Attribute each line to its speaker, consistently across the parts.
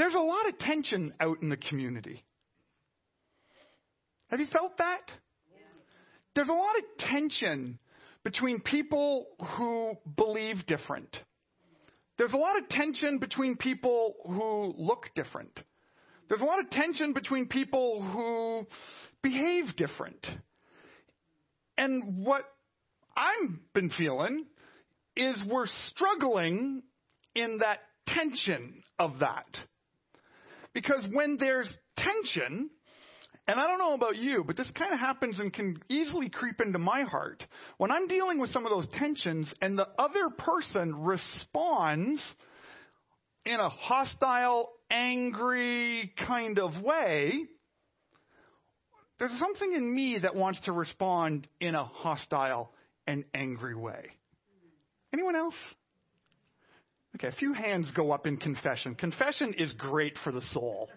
Speaker 1: there's a lot of tension out in the community. Have you felt that? There's a lot of tension between people who believe different. There's a lot of tension between people who look different. There's a lot of tension between people who behave different. And what I've been feeling is we're struggling in that tension of that. Because when there's tension, and I don't know about you, but this kind of happens and can easily creep into my heart. When I'm dealing with some of those tensions and the other person responds in a hostile, angry kind of way, there's something in me that wants to respond in a hostile and angry way. Anyone else? Okay, a few hands go up in confession. Confession is great for the soul.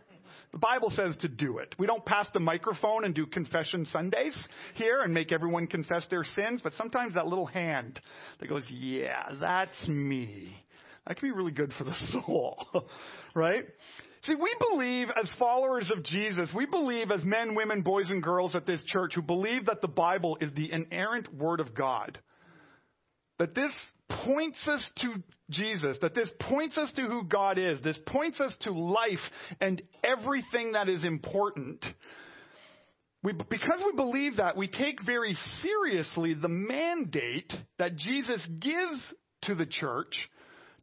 Speaker 1: The Bible says to do it. We don't pass the microphone and do confession Sundays here and make everyone confess their sins, but sometimes that little hand that goes, yeah, that's me. That can be really good for the soul, right? See, we believe as followers of Jesus, we believe as men, women, boys, and girls at this church who believe that the Bible is the inerrant Word of God. That this points us to Jesus, that this points us to who God is, this points us to life and everything that is important. We, because we believe that, we take very seriously the mandate that Jesus gives to the church,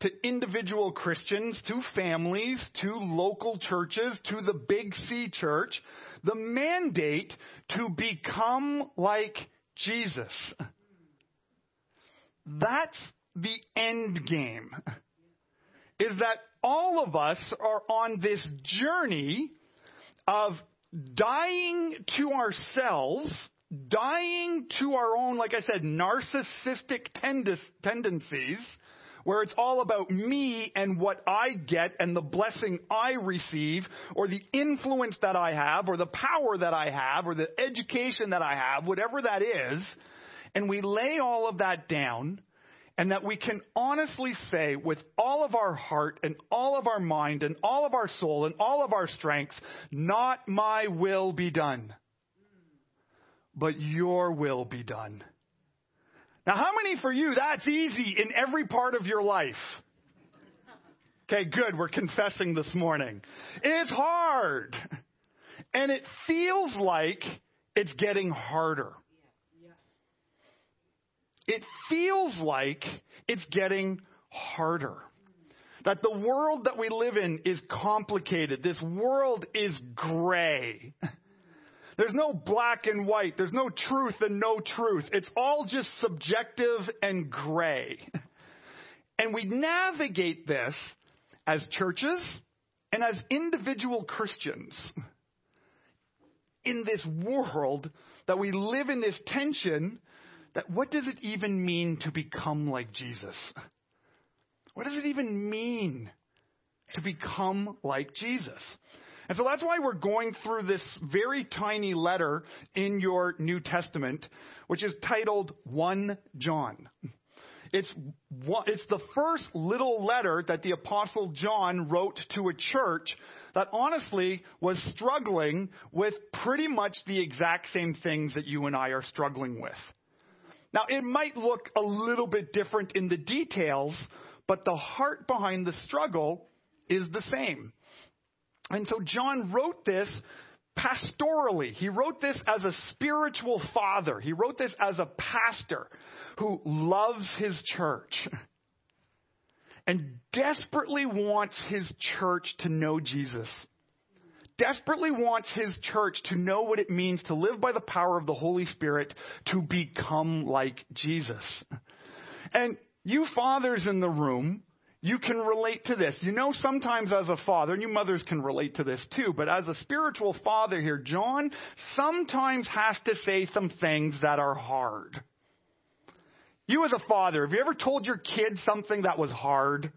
Speaker 1: to individual Christians, to families, to local churches, to the Big C church, the mandate to become like Jesus. That's the end game. Is that all of us are on this journey of dying to ourselves, dying to our own, like I said, narcissistic tendencies, where it's all about me and what I get and the blessing I receive, or the influence that I have, or the power that I have, or the education that I have, whatever that is, and we lay all of that down and that we can honestly say with all of our heart and all of our mind and all of our soul and all of our strengths, not my will be done, but your will be done. Now, how many for you that's easy in every part of your life? Okay, good. We're confessing this morning. It's hard. And it feels like it's getting harder it feels like it's getting harder. That the world that we live in is complicated. This world is gray. There's no black and white. There's no truth and no truth. It's all just subjective and gray. And we navigate this as churches and as individual Christians in this world that we live in this tension that what does it even mean to become like Jesus? What does it even mean to become like Jesus? And so that's why we're going through this very tiny letter in your New Testament, which is titled 1 John. It's, it's the first little letter that the Apostle John wrote to a church that honestly was struggling with pretty much the exact same things that you and I are struggling with. Now, it might look a little bit different in the details, but the heart behind the struggle is the same. And so John wrote this pastorally. He wrote this as a spiritual father. He wrote this as a pastor who loves his church and desperately wants his church to know Jesus desperately wants his church to know what it means to live by the power of the Holy Spirit to become like Jesus. And you fathers in the room, you can relate to this. You know, sometimes as a father, and you mothers can relate to this too, but as a spiritual father here, John sometimes has to say some things that are hard. You as a father, have you ever told your kid something that was hard?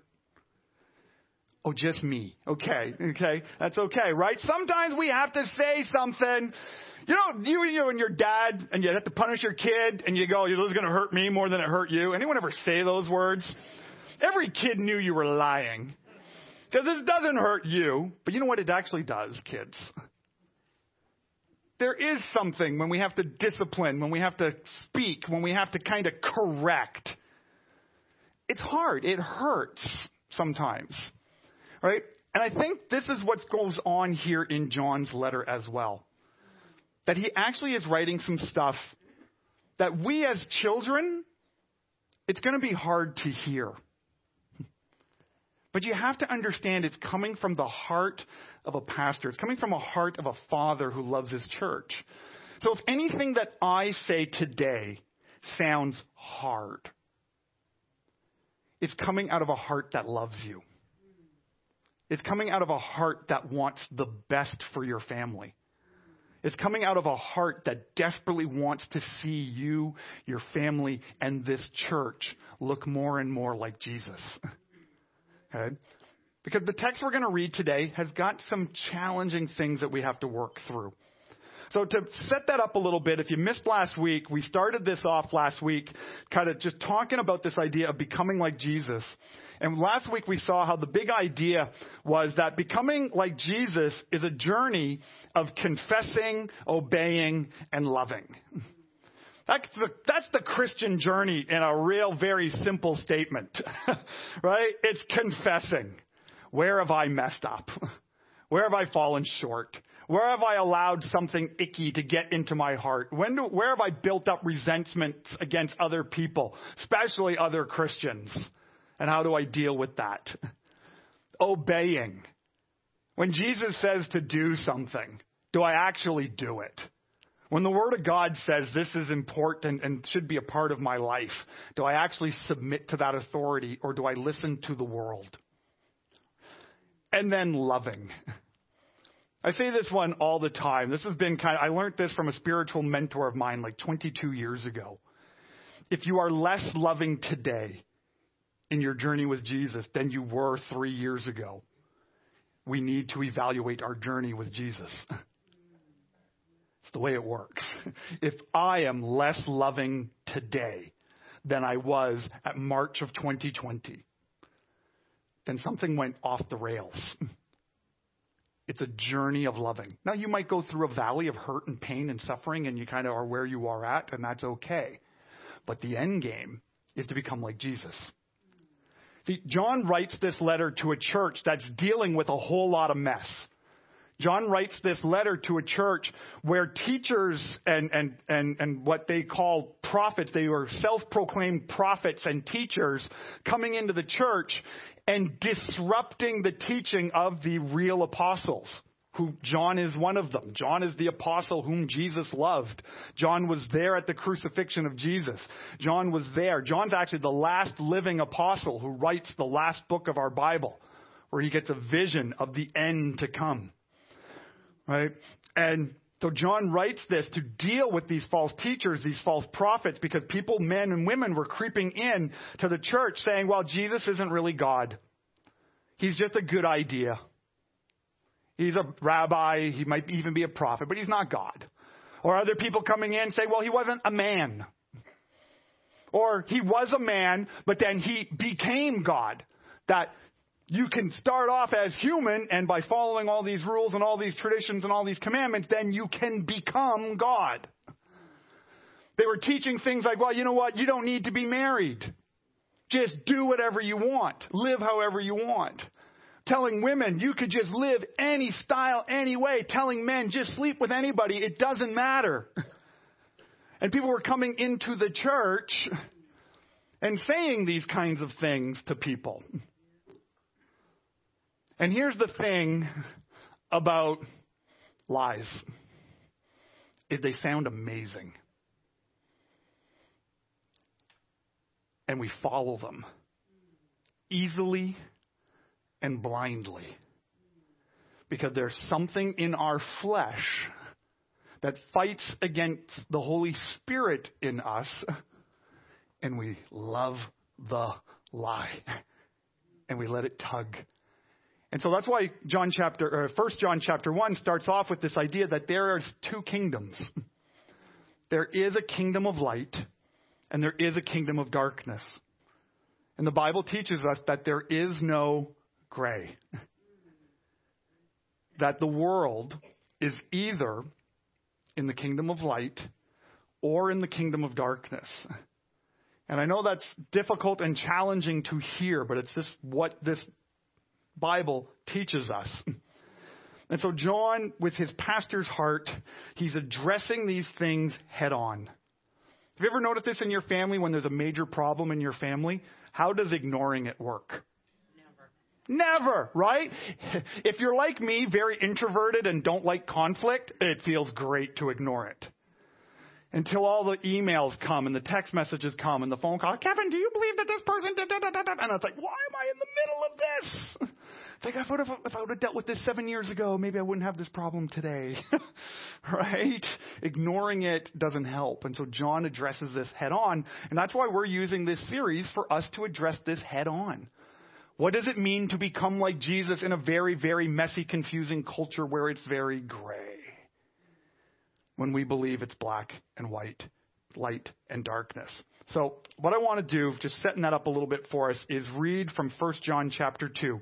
Speaker 1: Oh, just me. Okay, okay, that's okay, right? Sometimes we have to say something. You know, you, you and your dad, and you have to punish your kid, and you go, "This is going to hurt me more than it hurt you." Anyone ever say those words? Every kid knew you were lying. Because this doesn't hurt you, but you know what it actually does, kids? There is something when we have to discipline, when we have to speak, when we have to kind of correct. It's hard. It hurts sometimes. Right? And I think this is what goes on here in John's letter as well. That he actually is writing some stuff that we as children, it's going to be hard to hear. But you have to understand it's coming from the heart of a pastor. It's coming from a heart of a father who loves his church. So if anything that I say today sounds hard, it's coming out of a heart that loves you. It's coming out of a heart that wants the best for your family. It's coming out of a heart that desperately wants to see you, your family, and this church look more and more like Jesus. Okay? Because the text we're going to read today has got some challenging things that we have to work through. So to set that up a little bit, if you missed last week, we started this off last week, kind of just talking about this idea of becoming like Jesus. And last week we saw how the big idea was that becoming like Jesus is a journey of confessing, obeying, and loving. That's the, that's the Christian journey in a real, very simple statement, right? It's confessing. Where have I messed up? Where have I fallen short? Where have I allowed something icky to get into my heart? When do, where have I built up resentment against other people, especially other Christians? And how do I deal with that? Obeying. When Jesus says to do something, do I actually do it? When the Word of God says this is important and should be a part of my life, do I actually submit to that authority or do I listen to the world? And then loving. I say this one all the time. This has been kind of, I learned this from a spiritual mentor of mine like 22 years ago. If you are less loving today in your journey with Jesus than you were three years ago, we need to evaluate our journey with Jesus. It's the way it works. If I am less loving today than I was at March of 2020, then something went off the rails. It's a journey of loving. Now, you might go through a valley of hurt and pain and suffering, and you kind of are where you are at, and that's okay. But the end game is to become like Jesus. See, John writes this letter to a church that's dealing with a whole lot of mess. John writes this letter to a church where teachers and, and, and, and what they call prophets, they were self-proclaimed prophets and teachers coming into the church and disrupting the teaching of the real apostles. Who John is one of them. John is the apostle whom Jesus loved. John was there at the crucifixion of Jesus. John was there. John's actually the last living apostle who writes the last book of our Bible, where he gets a vision of the end to come. Right? And so John writes this to deal with these false teachers, these false prophets, because people, men and women, were creeping in to the church saying, well, Jesus isn't really God. He's just a good idea. He's a rabbi. He might even be a prophet, but he's not God. Or other people coming in say, well, he wasn't a man. Or he was a man, but then he became God. That you can start off as human, and by following all these rules and all these traditions and all these commandments, then you can become God. They were teaching things like, well, you know what? You don't need to be married. Just do whatever you want. Live however you want. Telling women you could just live any style, any way. Telling men just sleep with anybody. It doesn't matter. And people were coming into the church and saying these kinds of things to people. And here's the thing about lies. They sound amazing. And we follow them easily and blindly. Because there's something in our flesh that fights against the Holy Spirit in us, and we love the lie. And we let it tug and so that's why John chapter, 1 John chapter 1 starts off with this idea that there are two kingdoms. There is a kingdom of light and there is a kingdom of darkness. And the Bible teaches us that there is no gray. that the world is either in the kingdom of light or in the kingdom of darkness. And I know that's difficult and challenging to hear, but it's just what this Bible teaches us. And so, John, with his pastor's heart, he's addressing these things head on. Have you ever noticed this in your family when there's a major problem in your family? How does ignoring it work? Never, Never, right? If you're like me, very introverted and don't like conflict, it feels great to ignore it. Until all the emails come and the text messages come and the phone call. Kevin, do you believe that this person did, and it's like, why am I in the middle of this? Like, if I, would have, if I would have dealt with this seven years ago, maybe I wouldn't have this problem today. right? Ignoring it doesn't help. And so John addresses this head on. And that's why we're using this series for us to address this head on. What does it mean to become like Jesus in a very, very messy, confusing culture where it's very gray? When we believe it's black and white, light and darkness. So, what I want to do, just setting that up a little bit for us, is read from 1 John chapter 2.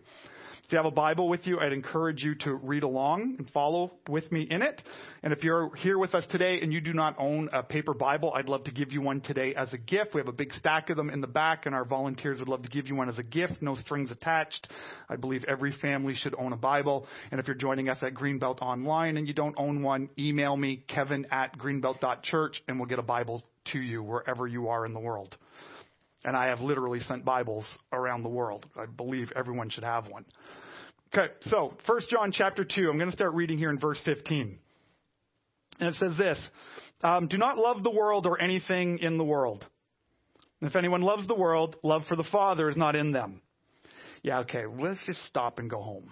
Speaker 1: If you have a Bible with you, I'd encourage you to read along and follow with me in it. And if you're here with us today and you do not own a paper Bible, I'd love to give you one today as a gift. We have a big stack of them in the back, and our volunteers would love to give you one as a gift, no strings attached. I believe every family should own a Bible. And if you're joining us at Greenbelt Online and you don't own one, email me, kevin at greenbelt.church, and we'll get a Bible to you wherever you are in the world. And I have literally sent Bibles around the world. I believe everyone should have one. Okay, so 1 John chapter 2, I'm going to start reading here in verse 15. And it says this um, Do not love the world or anything in the world. If anyone loves the world, love for the Father is not in them. Yeah, okay, let's just stop and go home.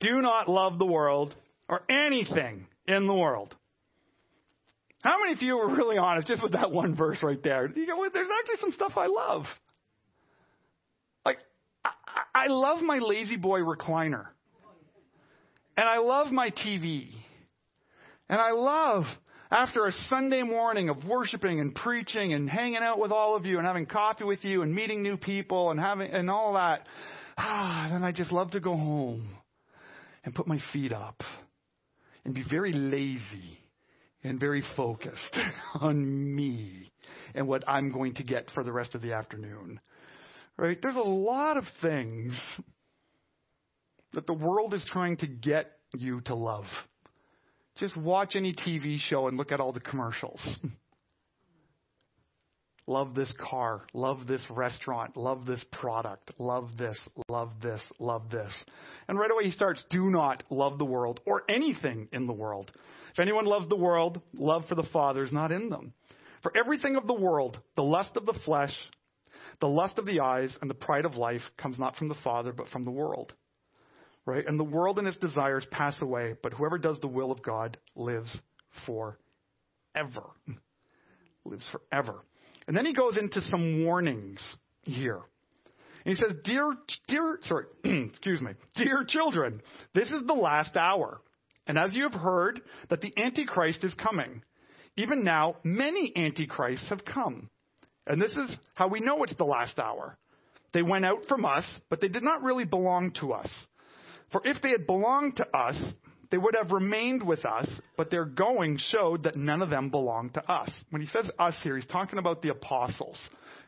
Speaker 1: Do not love the world or anything in the world. How many of you were really honest just with that one verse right there? You go, there's actually some stuff I love. Like I love my La-Z-Boy recliner. And I love my TV. And I love after a Sunday morning of worshiping and preaching and hanging out with all of you and having coffee with you and meeting new people and having and all that. Ah, then I just love to go home and put my feet up and be very lazy and very focused on me and what I'm going to get for the rest of the afternoon. Right? There's a lot of things that the world is trying to get you to love. Just watch any TV show and look at all the commercials. love this car, love this restaurant, love this product, love this, love this, love this. And right away he starts, do not love the world or anything in the world. If anyone loves the world, love for the Father is not in them. For everything of the world, the lust of the flesh, the lust of the eyes and the pride of life comes not from the Father, but from the world. Right? And the world and its desires pass away, but whoever does the will of God lives forever. lives forever. And then he goes into some warnings here. And he says, Dear, dear, sorry, excuse me, dear children, this is the last hour. And as you have heard that the Antichrist is coming, even now many Antichrists have come. And this is how we know it's the last hour. They went out from us, but they did not really belong to us. For if they had belonged to us, they would have remained with us, but their going showed that none of them belonged to us. When he says us here, he's talking about the apostles.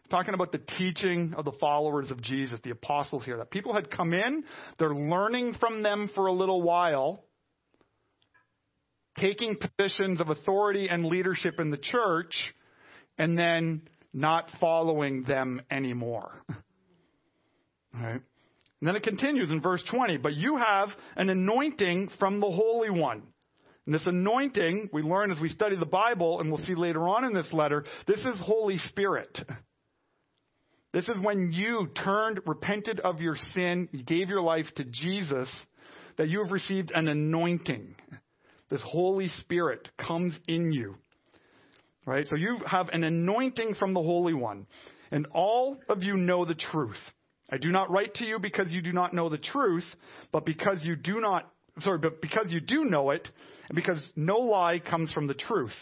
Speaker 1: He's talking about the teaching of the followers of Jesus, the apostles here. That people had come in, they're learning from them for a little while, taking positions of authority and leadership in the church, and then not following them anymore. Right? And then it continues in verse 20. But you have an anointing from the Holy One. And this anointing, we learn as we study the Bible, and we'll see later on in this letter, this is Holy Spirit. This is when you turned, repented of your sin, gave your life to Jesus, that you have received an anointing. This Holy Spirit comes in you. Right? So you have an anointing from the Holy One, and all of you know the truth. I do not write to you because you do not know the truth, but because you do not, sorry, but because you do know it, and because no lie comes from the truth.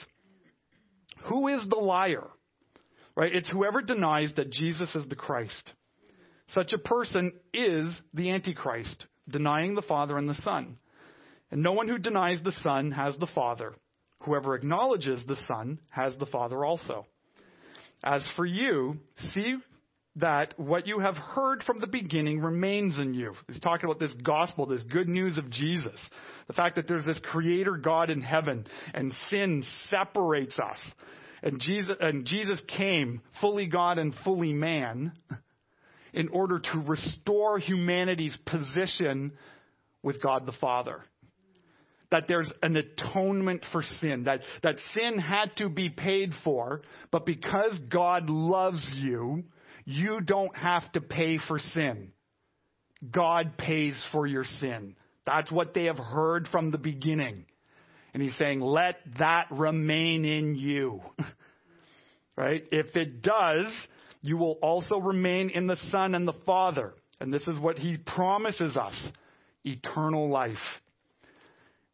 Speaker 1: Who is the liar? Right? It's whoever denies that Jesus is the Christ. such a person is the Antichrist, denying the Father and the Son. And no one who denies the Son has the Father. Whoever acknowledges the Son has the Father also. As for you, see that what you have heard from the beginning remains in you. He's talking about this gospel, this good news of Jesus. The fact that there's this creator God in heaven and sin separates us. And Jesus, and Jesus came fully God and fully man in order to restore humanity's position with God the Father. That there's an atonement for sin, that, that sin had to be paid for, but because God loves you, you don't have to pay for sin. God pays for your sin. That's what they have heard from the beginning. And he's saying, let that remain in you. right? If it does, you will also remain in the Son and the Father. And this is what he promises us eternal life.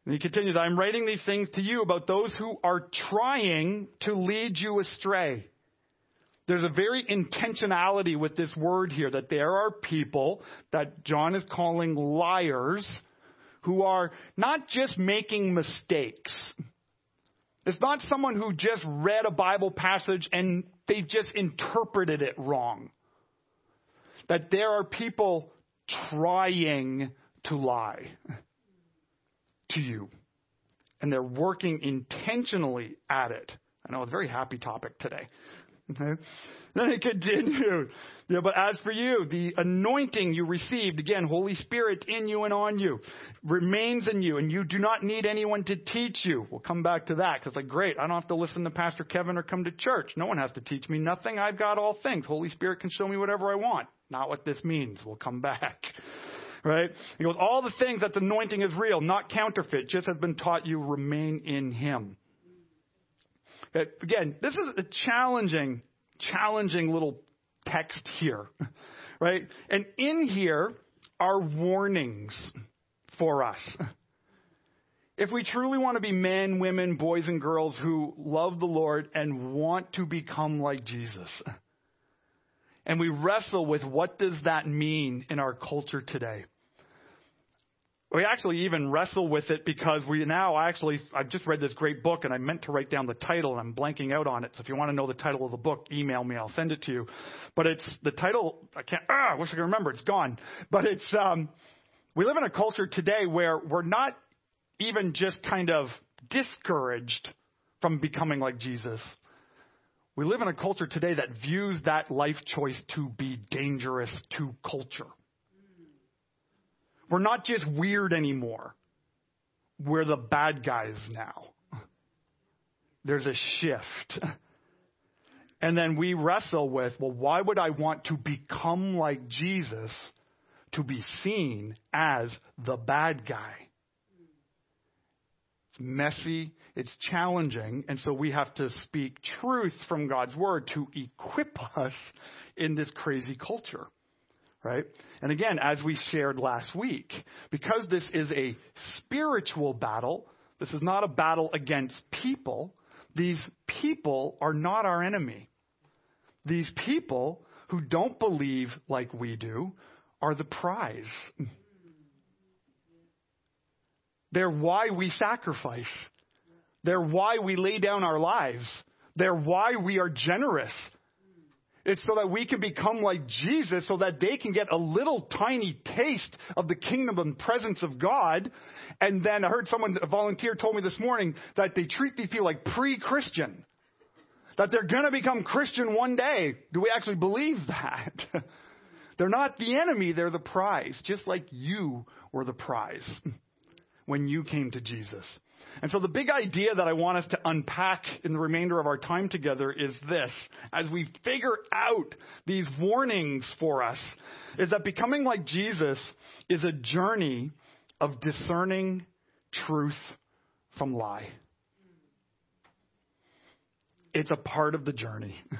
Speaker 1: And he continues, I'm writing these things to you about those who are trying to lead you astray. There's a very intentionality with this word here that there are people that John is calling liars who are not just making mistakes. It's not someone who just read a Bible passage and they just interpreted it wrong. That there are people trying to lie to you. And they're working intentionally at it. I know it's a very happy topic today. Okay? Then it continued. Yeah, but as for you, the anointing you received, again, Holy Spirit in you and on you, remains in you, and you do not need anyone to teach you. We'll come back to that because, like, great, I don't have to listen to Pastor Kevin or come to church. No one has to teach me nothing. I've got all things. Holy Spirit can show me whatever I want. Not what this means. We'll come back. Right? He goes, all the things that the anointing is real, not counterfeit, just has been taught you, remain in Him. Uh, again, this is a challenging, challenging little text here, right? And in here are warnings for us. If we truly want to be men, women, boys, and girls who love the Lord and want to become like Jesus, and we wrestle with what does that mean in our culture today? We actually even wrestle with it because we now actually, I've just read this great book and I meant to write down the title and I'm blanking out on it. So if you want to know the title of the book, email me. I'll send it to you. But it's the title, I can't, ah, I wish I could remember. It's gone. But it's, um, we live in a culture today where we're not even just kind of discouraged from becoming like Jesus. We live in a culture today that views that life choice to be dangerous to culture. We're not just weird anymore. We're the bad guys now. There's a shift. And then we wrestle with, well, why would I want to become like Jesus to be seen as the bad guy? It's messy, it's challenging, and so we have to speak truth from God's word to equip us in this crazy culture right? And again, as we shared last week, because this is a spiritual battle, this is not a battle against people. These people are not our enemy. These people who don't believe like we do are the prize. They're why we sacrifice. They're why we lay down our lives. They're why we are generous. It's so that we can become like Jesus, so that they can get a little tiny taste of the kingdom and presence of God. And then I heard someone, a volunteer told me this morning that they treat these people like pre-Christian. That they're gonna become Christian one day. Do we actually believe that? they're not the enemy, they're the prize. Just like you were the prize when you came to Jesus. And so the big idea that I want us to unpack in the remainder of our time together is this. As we figure out these warnings for us, is that becoming like Jesus is a journey of discerning truth from lie. It's a part of the journey.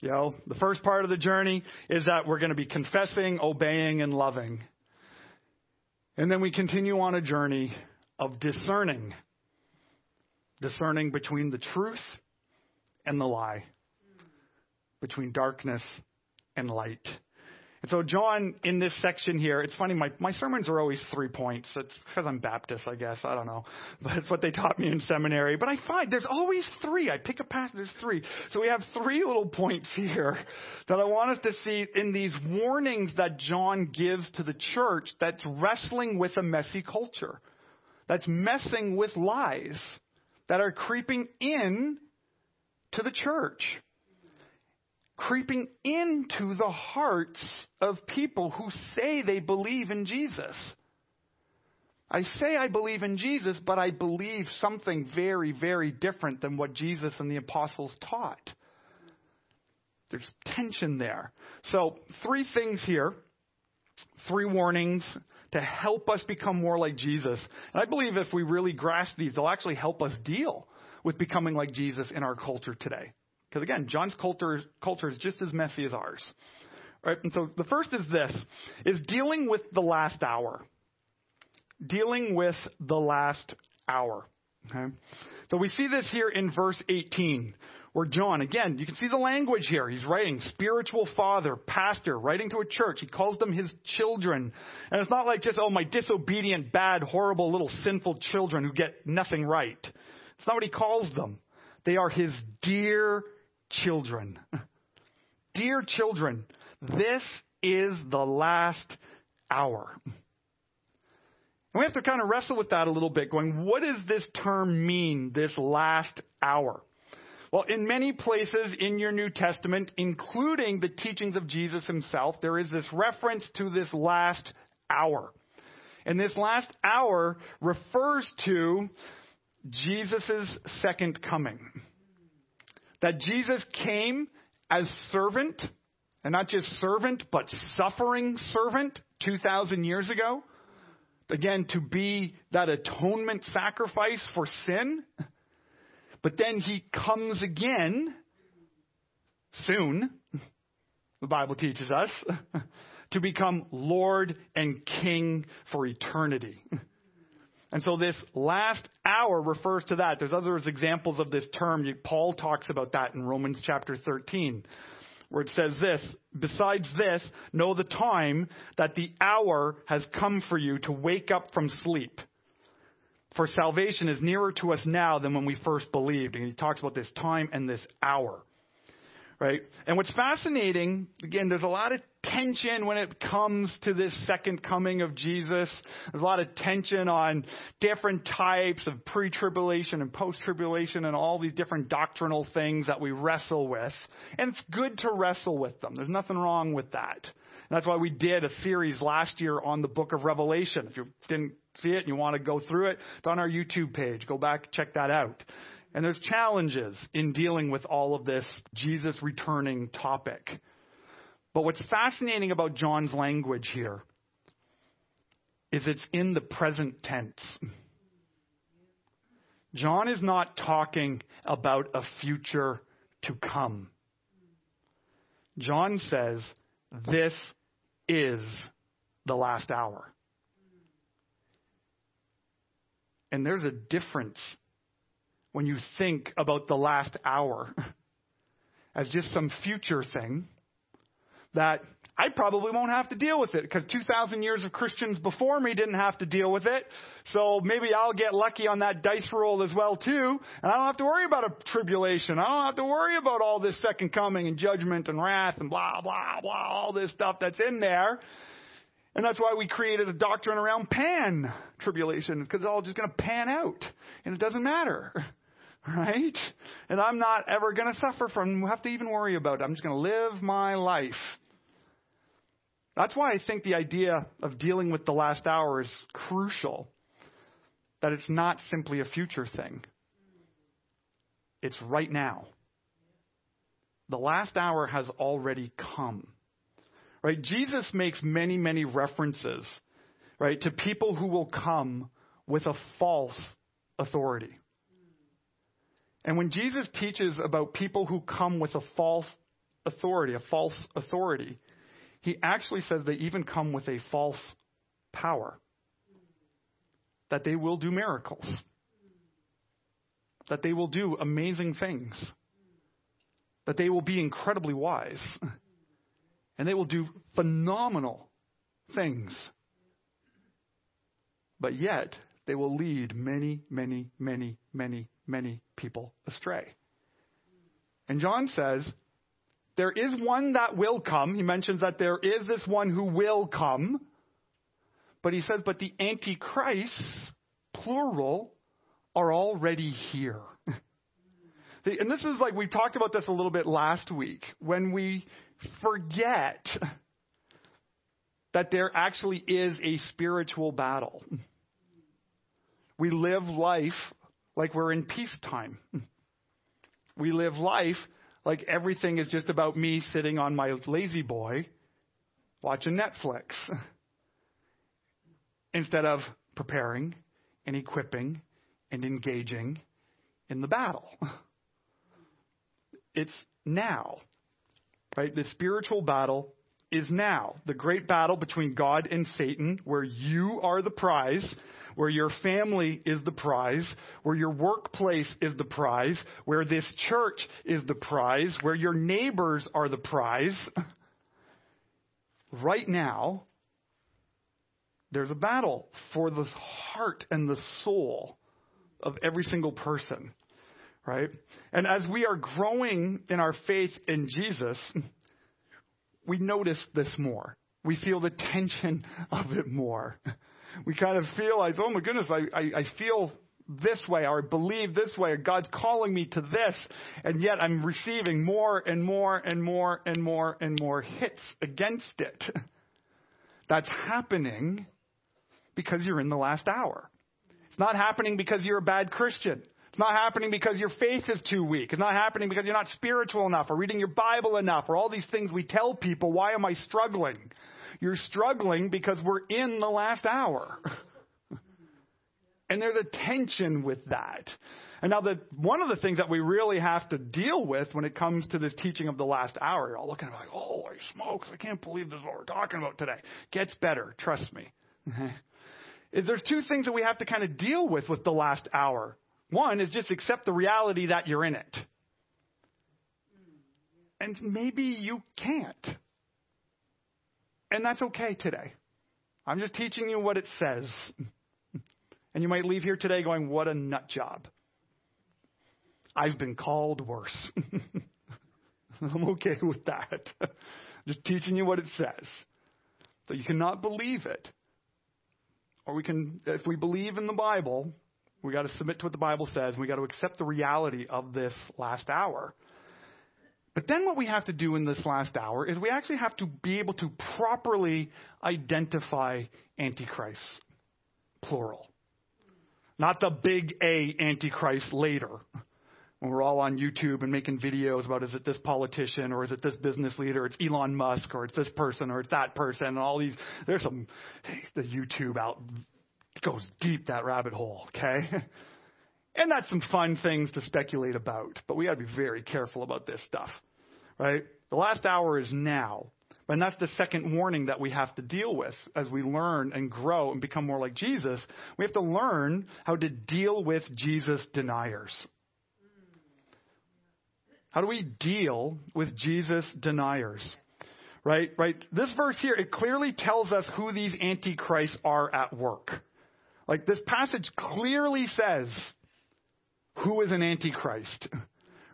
Speaker 1: You know, the first part of the journey is that we're going to be confessing, obeying, and loving. And then we continue on a journey of discerning, discerning between the truth and the lie, between darkness and light. And so, John, in this section here, it's funny, my, my sermons are always three points. It's because I'm Baptist, I guess. I don't know. But it's what they taught me in seminary. But I find there's always three. I pick a passage, there's three. So we have three little points here that I want us to see in these warnings that John gives to the church that's wrestling with a messy culture, that's messing with lies that are creeping in to the church creeping into the hearts of people who say they believe in Jesus. I say I believe in Jesus, but I believe something very, very different than what Jesus and the apostles taught. There's tension there. So, three things here, three warnings to help us become more like Jesus. And I believe if we really grasp these, they'll actually help us deal with becoming like Jesus in our culture today. Because again, John's culture, culture is just as messy as ours. Right? And so the first is this, is dealing with the last hour. Dealing with the last hour. Okay? So we see this here in verse 18, where John, again, you can see the language here. He's writing spiritual father, pastor, writing to a church. He calls them his children. And it's not like just, oh, my disobedient, bad, horrible, little sinful children who get nothing right. It's not what he calls them. They are his dear children. Dear children, this is the last hour. And we have to kind of wrestle with that a little bit, going, what does this term mean, this last hour? Well, in many places in your New Testament, including the teachings of Jesus himself, there is this reference to this last hour. And this last hour refers to Jesus' second coming that Jesus came as servant, and not just servant, but suffering servant 2,000 years ago. Again, to be that atonement sacrifice for sin. But then he comes again soon, the Bible teaches us, to become Lord and King for eternity. And so this last hour refers to that. There's other examples of this term. Paul talks about that in Romans chapter 13, where it says this Besides this, know the time that the hour has come for you to wake up from sleep. For salvation is nearer to us now than when we first believed. And he talks about this time and this hour. Right? And what's fascinating, again, there's a lot of tension when it comes to this second coming of Jesus. There's a lot of tension on different types of pre tribulation and post tribulation and all these different doctrinal things that we wrestle with. And it's good to wrestle with them. There's nothing wrong with that. And that's why we did a series last year on the book of Revelation. If you didn't see it and you want to go through it, it's on our YouTube page. Go back, check that out. And there's challenges in dealing with all of this Jesus returning topic. But what's fascinating about John's language here is it's in the present tense. John is not talking about a future to come. John says, This is the last hour. And there's a difference when you think about the last hour as just some future thing that I probably won't have to deal with it because 2,000 years of Christians before me didn't have to deal with it. So maybe I'll get lucky on that dice roll as well too. And I don't have to worry about a tribulation. I don't have to worry about all this second coming and judgment and wrath and blah, blah, blah, all this stuff that's in there. And that's why we created a doctrine around pan tribulation because it's all just going to pan out and it doesn't matter. Right? And I'm not ever going to suffer from, have to even worry about it. I'm just going to live my life that's why I think the idea of dealing with the last hour is crucial. That it's not simply a future thing, it's right now. The last hour has already come. Right? Jesus makes many, many references, right, to people who will come with a false authority. And when Jesus teaches about people who come with a false authority, a false authority, he actually says they even come with a false power. That they will do miracles. That they will do amazing things. That they will be incredibly wise. And they will do phenomenal things. But yet, they will lead many, many, many, many, many people astray. And John says, there is one that will come. He mentions that there is this one who will come. But he says, but the antichrists, plural, are already here. and this is like we talked about this a little bit last week. When we forget that there actually is a spiritual battle, we live life like we're in peacetime. We live life like everything is just about me sitting on my La-Z-Boy watching Netflix instead of preparing and equipping and engaging in the battle. It's now. Right? The spiritual battle is now. The great battle between God and Satan, where you are the prize, where your family is the prize, where your workplace is the prize, where this church is the prize, where your neighbors are the prize. Right now, there's a battle for the heart and the soul of every single person, right? And as we are growing in our faith in Jesus, we notice this more. We feel the tension of it more. We kind of feel like, oh my goodness, I, I, I feel this way or I believe this way or God's calling me to this and yet I'm receiving more and more and more and more and more hits against it. That's happening because you're in the last hour. It's not happening because you're a bad Christian. It's not happening because your faith is too weak. It's not happening because you're not spiritual enough or reading your Bible enough or all these things we tell people. Why am I struggling? You're struggling because we're in the last hour. and there's a tension with that. And now, the, one of the things that we really have to deal with when it comes to this teaching of the last hour, you're all looking like, holy smokes, I can't believe this is what we're talking about today. Gets better, trust me. is there's two things that we have to kind of deal with with the last hour. One is just accept the reality that you're in it. And maybe you can't. And that's okay today. I'm just teaching you what it says. And you might leave here today going, what a nut job. I've been called worse. I'm okay with that. just teaching you what it says. But you cannot believe it. Or we can, if we believe in the Bible, we got to submit to what the Bible says. We got to accept the reality of this last hour. But then what we have to do in this last hour is we actually have to be able to properly identify antichrist, plural. Not the big A antichrist later, when we're all on YouTube and making videos about is it this politician or is it this business leader, it's Elon Musk or it's this person or it's that person and all these there's some the YouTube out goes deep that rabbit hole, okay? And that's some fun things to speculate about, but we got to be very careful about this stuff, right? The last hour is now. And that's the second warning that we have to deal with as we learn and grow and become more like Jesus. We have to learn how to deal with Jesus deniers. How do we deal with Jesus deniers? Right? Right? This verse here, it clearly tells us who these antichrists are at work. Like this passage clearly says who is an antichrist.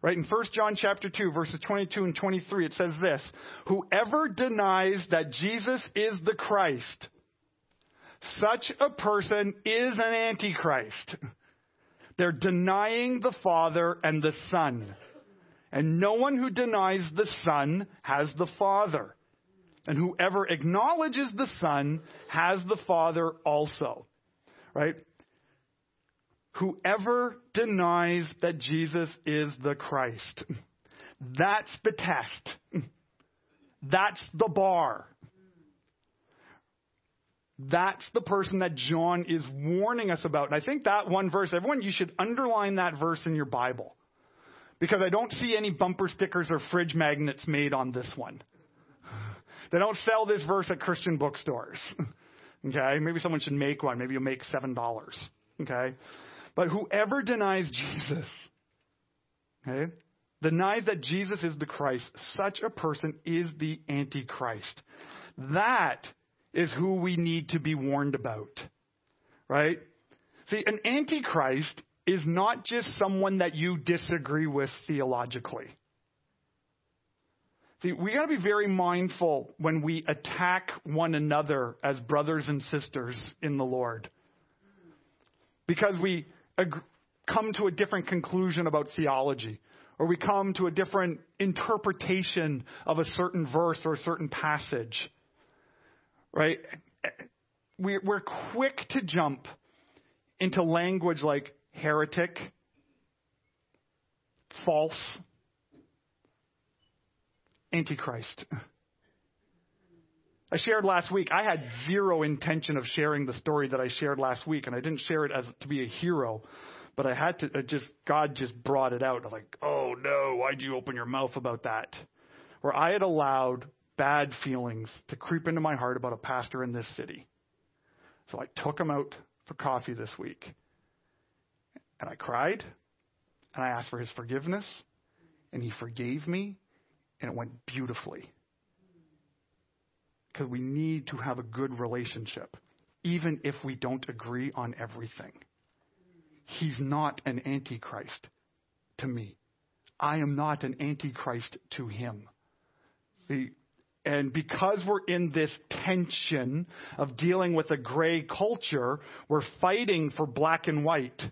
Speaker 1: Right in 1 John chapter 2 verses 22 and 23 it says this, whoever denies that Jesus is the Christ, such a person is an antichrist. They're denying the Father and the Son. And no one who denies the Son has the Father. And whoever acknowledges the Son has the Father also. Right? Whoever denies that Jesus is the Christ. That's the test. That's the bar. That's the person that John is warning us about. And I think that one verse, everyone, you should underline that verse in your Bible. Because I don't see any bumper stickers or fridge magnets made on this one. They don't sell this verse at Christian bookstores. Okay? Maybe someone should make one. Maybe you'll make $7. Okay? But whoever denies Jesus, okay, denies that Jesus is the Christ, such a person is the Antichrist. That is who we need to be warned about. Right? See, an Antichrist is not just someone that you disagree with theologically. See, we got to be very mindful when we attack one another as brothers and sisters in the Lord. Because we come to a different conclusion about theology, or we come to a different interpretation of a certain verse or a certain passage. Right? We're quick to jump into language like heretic, false, Antichrist. I shared last week, I had zero intention of sharing the story that I shared last week, and I didn't share it as to be a hero, but I had to, I just, God just brought it out. Like, oh no, why'd you open your mouth about that? Where I had allowed bad feelings to creep into my heart about a pastor in this city. So I took him out for coffee this week. And I cried, and I asked for his forgiveness, and he forgave me, and it went beautifully. Because we need to have a good relationship, even if we don't agree on everything. He's not an antichrist to me. I am not an antichrist to him. See, and because we're in this tension of dealing with a gray culture, we're fighting for black and white.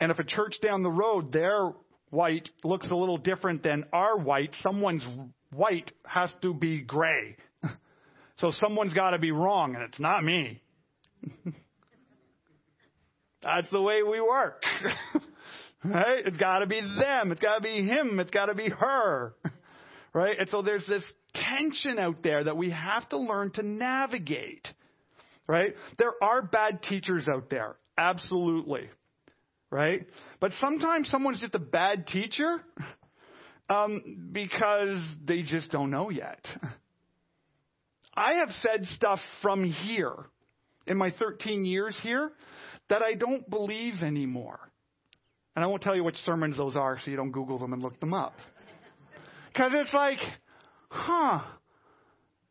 Speaker 1: And if a church down the road, their white looks a little different than our white, someone's white has to be gray. So someone's got to be wrong, and it's not me. That's the way we work. right? It's got to be them. It's got to be him. It's got to be her. right? And so there's this tension out there that we have to learn to navigate. Right? There are bad teachers out there. Absolutely right? But sometimes someone's just a bad teacher um, because they just don't know yet. I have said stuff from here in my 13 years here that I don't believe anymore. And I won't tell you which sermons those are so you don't Google them and look them up. Because it's like, huh,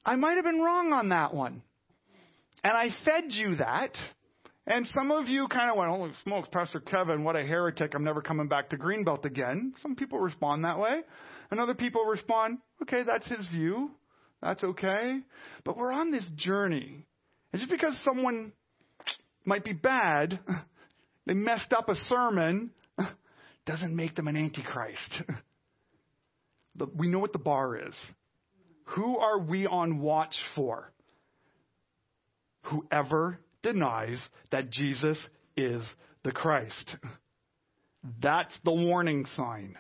Speaker 1: I might have been wrong on that one. And I fed you that and some of you kind of went, holy smokes, Pastor Kevin, what a heretic. I'm never coming back to Greenbelt again. Some people respond that way. And other people respond, okay, that's his view. That's okay. But we're on this journey. And just because someone might be bad, they messed up a sermon, doesn't make them an antichrist. we know what the bar is. Who are we on watch for? Whoever denies that Jesus is the Christ. That's the warning sign.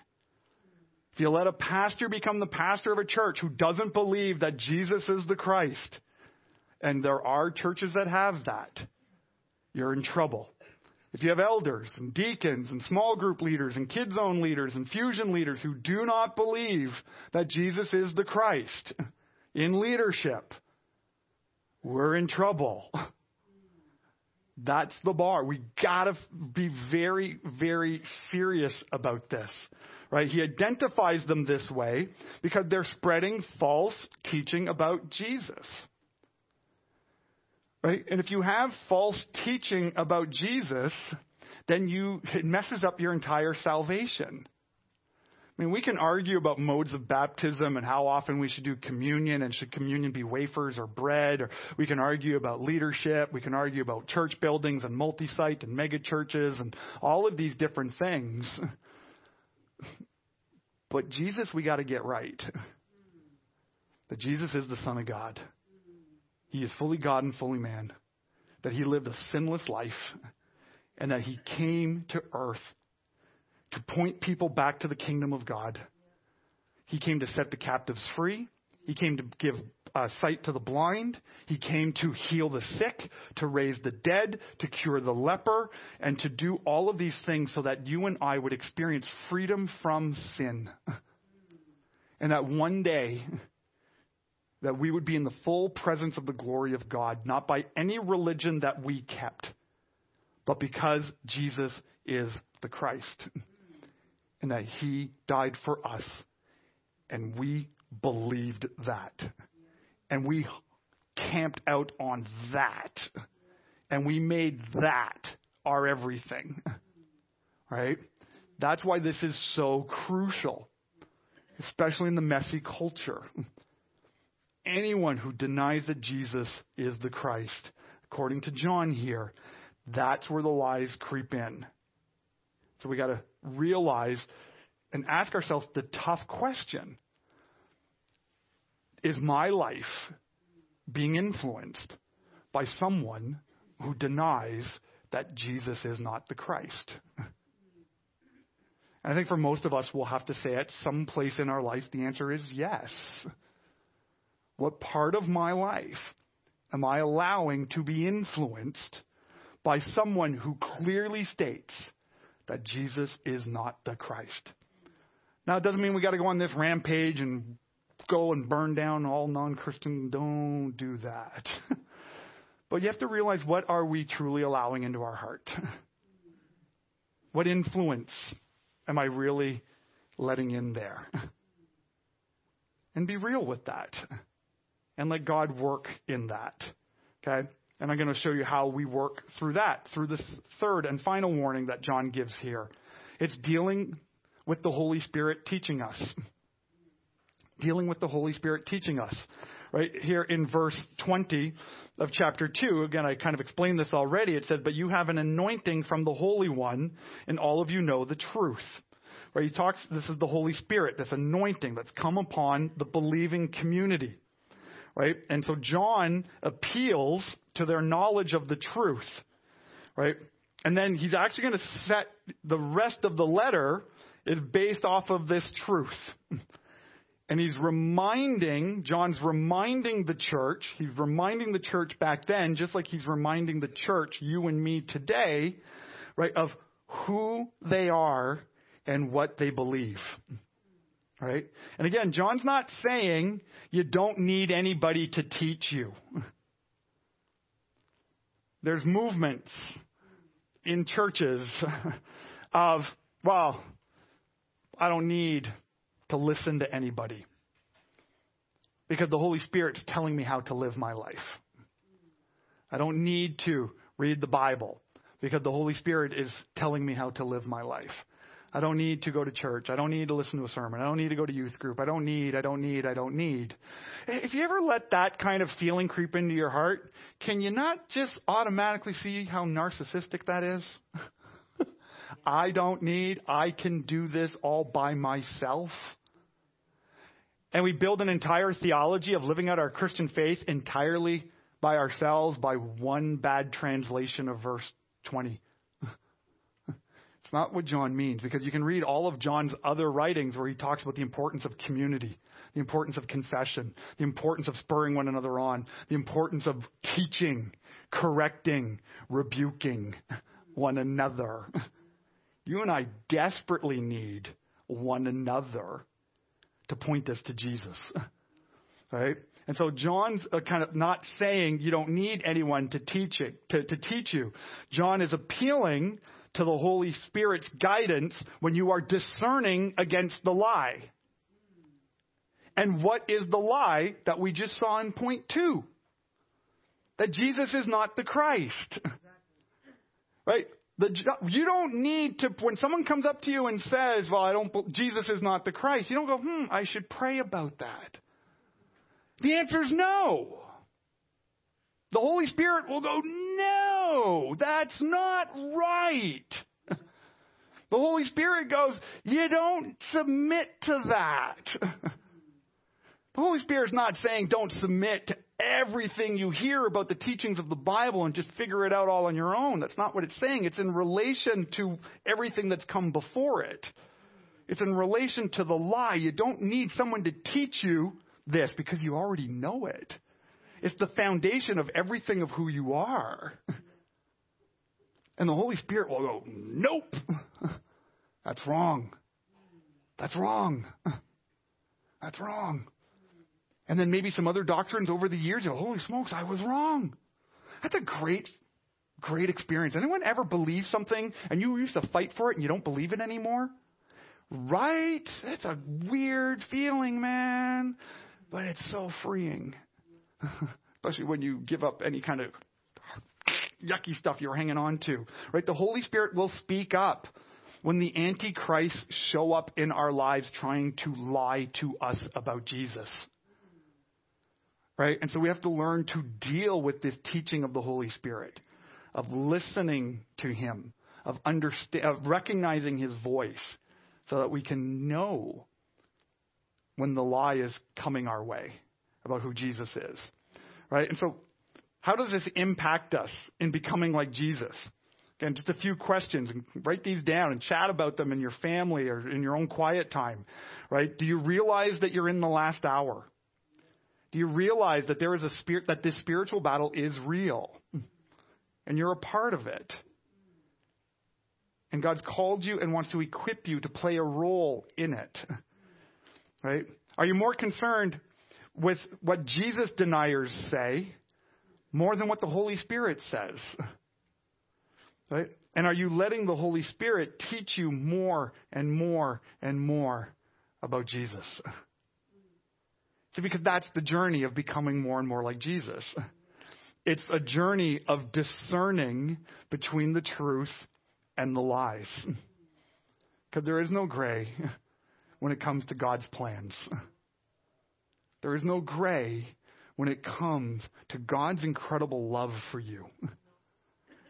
Speaker 1: If you let a pastor become the pastor of a church who doesn't believe that Jesus is the Christ, and there are churches that have that, you're in trouble. If you have elders and deacons and small group leaders and kids zone leaders and fusion leaders who do not believe that Jesus is the Christ in leadership, we're in trouble. That's the bar. We gotta be very, very serious about this. Right? He identifies them this way because they're spreading false teaching about Jesus. Right? And if you have false teaching about Jesus, then you, it messes up your entire salvation. I mean, we can argue about modes of baptism and how often we should do communion and should communion be wafers or bread, or we can argue about leadership. We can argue about church buildings and multi site and mega churches and all of these different things. But Jesus, we got to get right. That Jesus is the Son of God. He is fully God and fully man. That he lived a sinless life and that he came to earth to point people back to the kingdom of God. He came to set the captives free. He came to give uh, sight to the blind. He came to heal the sick, to raise the dead, to cure the leper, and to do all of these things so that you and I would experience freedom from sin. And that one day, that we would be in the full presence of the glory of God, not by any religion that we kept, but because Jesus is the Christ. and that he died for us. And we believed that. And we camped out on that. And we made that our everything. Right? That's why this is so crucial, especially in the messy culture. Anyone who denies that Jesus is the Christ, according to John here, that's where the lies creep in. So we got to realize and ask ourselves the tough question Is my life being influenced by someone who denies that Jesus is not the Christ? And I think for most of us, we'll have to say at some place in our life, the answer is yes. What part of my life am I allowing to be influenced by someone who clearly states that Jesus is not the Christ? Now, it doesn't mean we got to go on this rampage and go and burn down all non-Christian. Don't do that. but you have to realize what are we truly allowing into our heart? what influence am I really letting in there? and be real with that. And let God work in that. Okay? And I'm going to show you how we work through that, through this third and final warning that John gives here. It's dealing with the Holy Spirit teaching us. Dealing with the Holy Spirit teaching us. Right here in verse 20 of chapter 2, again, I kind of explained this already. It says, But you have an anointing from the Holy One, and all of you know the truth. Right? He talks, this is the Holy Spirit, this anointing that's come upon the believing community. Right? And so John appeals to their knowledge of the truth. Right? And then he's actually going to set the rest of the letter is based off of this truth. And he's reminding, John's reminding the church, he's reminding the church back then, just like he's reminding the church, you and me today, right, of who they are and what they believe. Right? And again, John's not saying you don't need anybody to teach you. There's movements in churches of, well, I don't need to listen to anybody because the Holy Spirit's telling me how to live my life. I don't need to read the Bible because the Holy Spirit is telling me how to live my life. I don't need to go to church. I don't need to listen to a sermon. I don't need to go to youth group. I don't need, I don't need, I don't need. If you ever let that kind of feeling creep into your heart, can you not just automatically see how narcissistic that is? I don't need, I can do this all by myself. And we build an entire theology of living out our Christian faith entirely by ourselves by one bad translation of verse 20. It's not what John means because you can read all of John's other writings where he talks about the importance of community, the importance of confession, the importance of spurring one another on, the importance of teaching, correcting, rebuking one another. You and I desperately need one another to point us to Jesus. Right? And so John's uh, kind of not saying you don't need anyone to teach it, to, to teach you. John is appealing to the Holy Spirit's guidance when you are discerning against the lie. And what is the lie that we just saw in point two? That Jesus is not the Christ. Right? The, you don't need to, when someone comes up to you and says, well, I don't, Jesus is not the Christ, you don't go, hmm, I should pray about that. The answer is no. The Holy Spirit will go, no, that's not right. The Holy Spirit goes, you don't submit to that. The Holy Spirit's not saying don't submit to everything you hear about the teachings of the Bible and just figure it out all on your own. That's not what it's saying. It's in relation to everything that's come before it. It's in relation to the lie. You don't need someone to teach you this because you already know it. It's the foundation of everything of who you are. And the Holy Spirit will go, nope, that's wrong. That's wrong. That's wrong. And then maybe some other doctrines over the years, holy smokes, I was wrong. That's a great, great experience. Anyone ever believe something and you used to fight for it and you don't believe it anymore? Right? It's a weird feeling, man. But it's so freeing. Especially when you give up any kind of yucky stuff you're hanging on to. Right? The Holy Spirit will speak up when the antichrists show up in our lives trying to lie to us about Jesus. Right? And so we have to learn to deal with this teaching of the Holy Spirit, of listening to Him, of, understa- of recognizing His voice, so that we can know when the lie is coming our way about who Jesus is. Right? And so, how does this impact us in becoming like Jesus? Again, just a few questions and write these down and chat about them in your family or in your own quiet time. Right? Do you realize that you're in the last hour? Do you realize that there is a spirit that this spiritual battle is real? And you're a part of it. And God's called you and wants to equip you to play a role in it. Right? Are you more concerned with what Jesus deniers say more than what the Holy Spirit says? Right? And are you letting the Holy Spirit teach you more and more and more about Jesus? See, because that's the journey of becoming more and more like Jesus. It's a journey of discerning between the truth and the lies. Because there is no gray when it comes to God's plans. There is no gray when it comes to God's incredible love for you.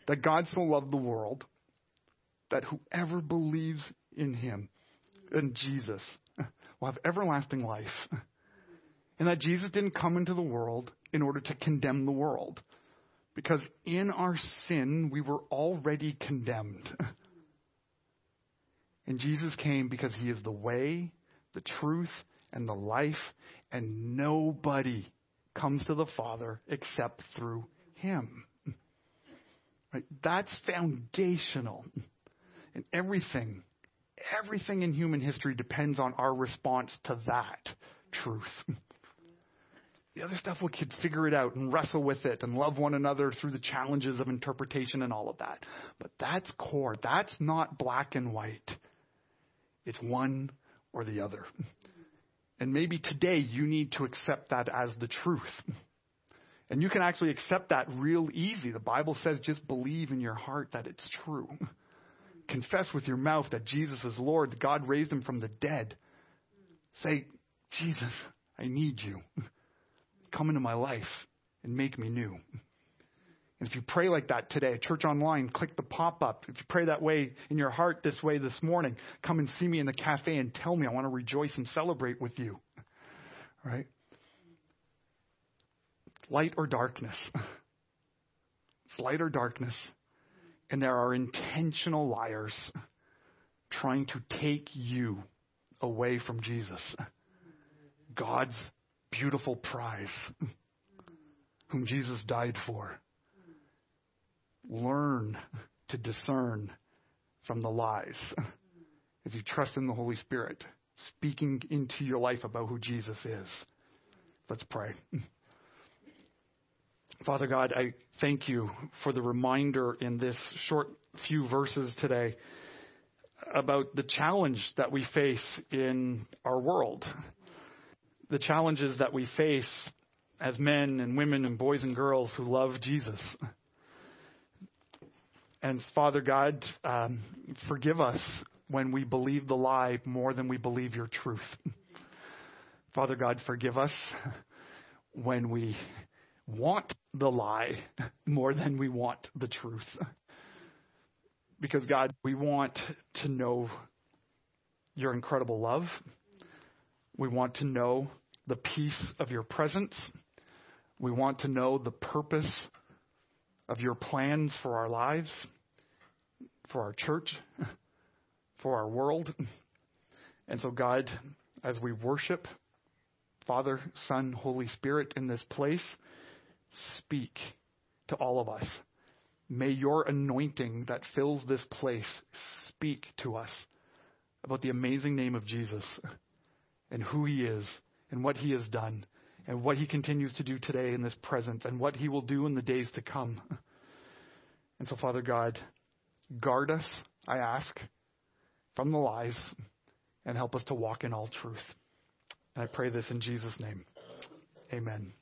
Speaker 1: That God so loved the world that whoever believes in him, in Jesus, will have everlasting life. And that Jesus didn't come into the world in order to condemn the world. Because in our sin, we were already condemned. And Jesus came because he is the way, the truth, and the life, and nobody comes to the Father except through him. Right? That's foundational. And everything, everything in human history depends on our response to that truth. The other stuff we could figure it out and wrestle with it and love one another through the challenges of interpretation and all of that. But that's core. That's not black and white. It's one or the other. And maybe today you need to accept that as the truth. And you can actually accept that real easy. The Bible says just believe in your heart that it's true. Confess with your mouth that Jesus is Lord, God raised him from the dead. Say, Jesus, I need you. Come into my life and make me new. And if you pray like that today, church online, click the pop up. If you pray that way in your heart this way this morning, come and see me in the cafe and tell me I want to rejoice and celebrate with you. Right? Light or darkness. It's light or darkness. And there are intentional liars trying to take you away from Jesus, God's beautiful prize, whom Jesus died for learn to discern from the lies as you trust in the Holy Spirit, speaking into your life about who Jesus is. Let's pray. Father God, I thank you for the reminder in this short few verses today about the challenge that we face in our world, the challenges that we face as men and women and boys and girls who love Jesus. And Father God, um, forgive us when we believe the lie more than we believe your truth. Father God, forgive us when we want the lie more than we want the truth. Because, God, we want to know your incredible love. We want to know the peace of your presence. We want to know the purpose of your plans for our lives for our church, for our world. And so, God, as we worship Father, Son, Holy Spirit in this place, speak to all of us. May your anointing that fills this place speak to us about the amazing name of Jesus and who he is and what he has done and what he continues to do today in this present and what he will do in the days to come. And so, Father God, Guard us, I ask, from the lies. and help us to walk in all truth. And I pray this in Jesus' name. Amen.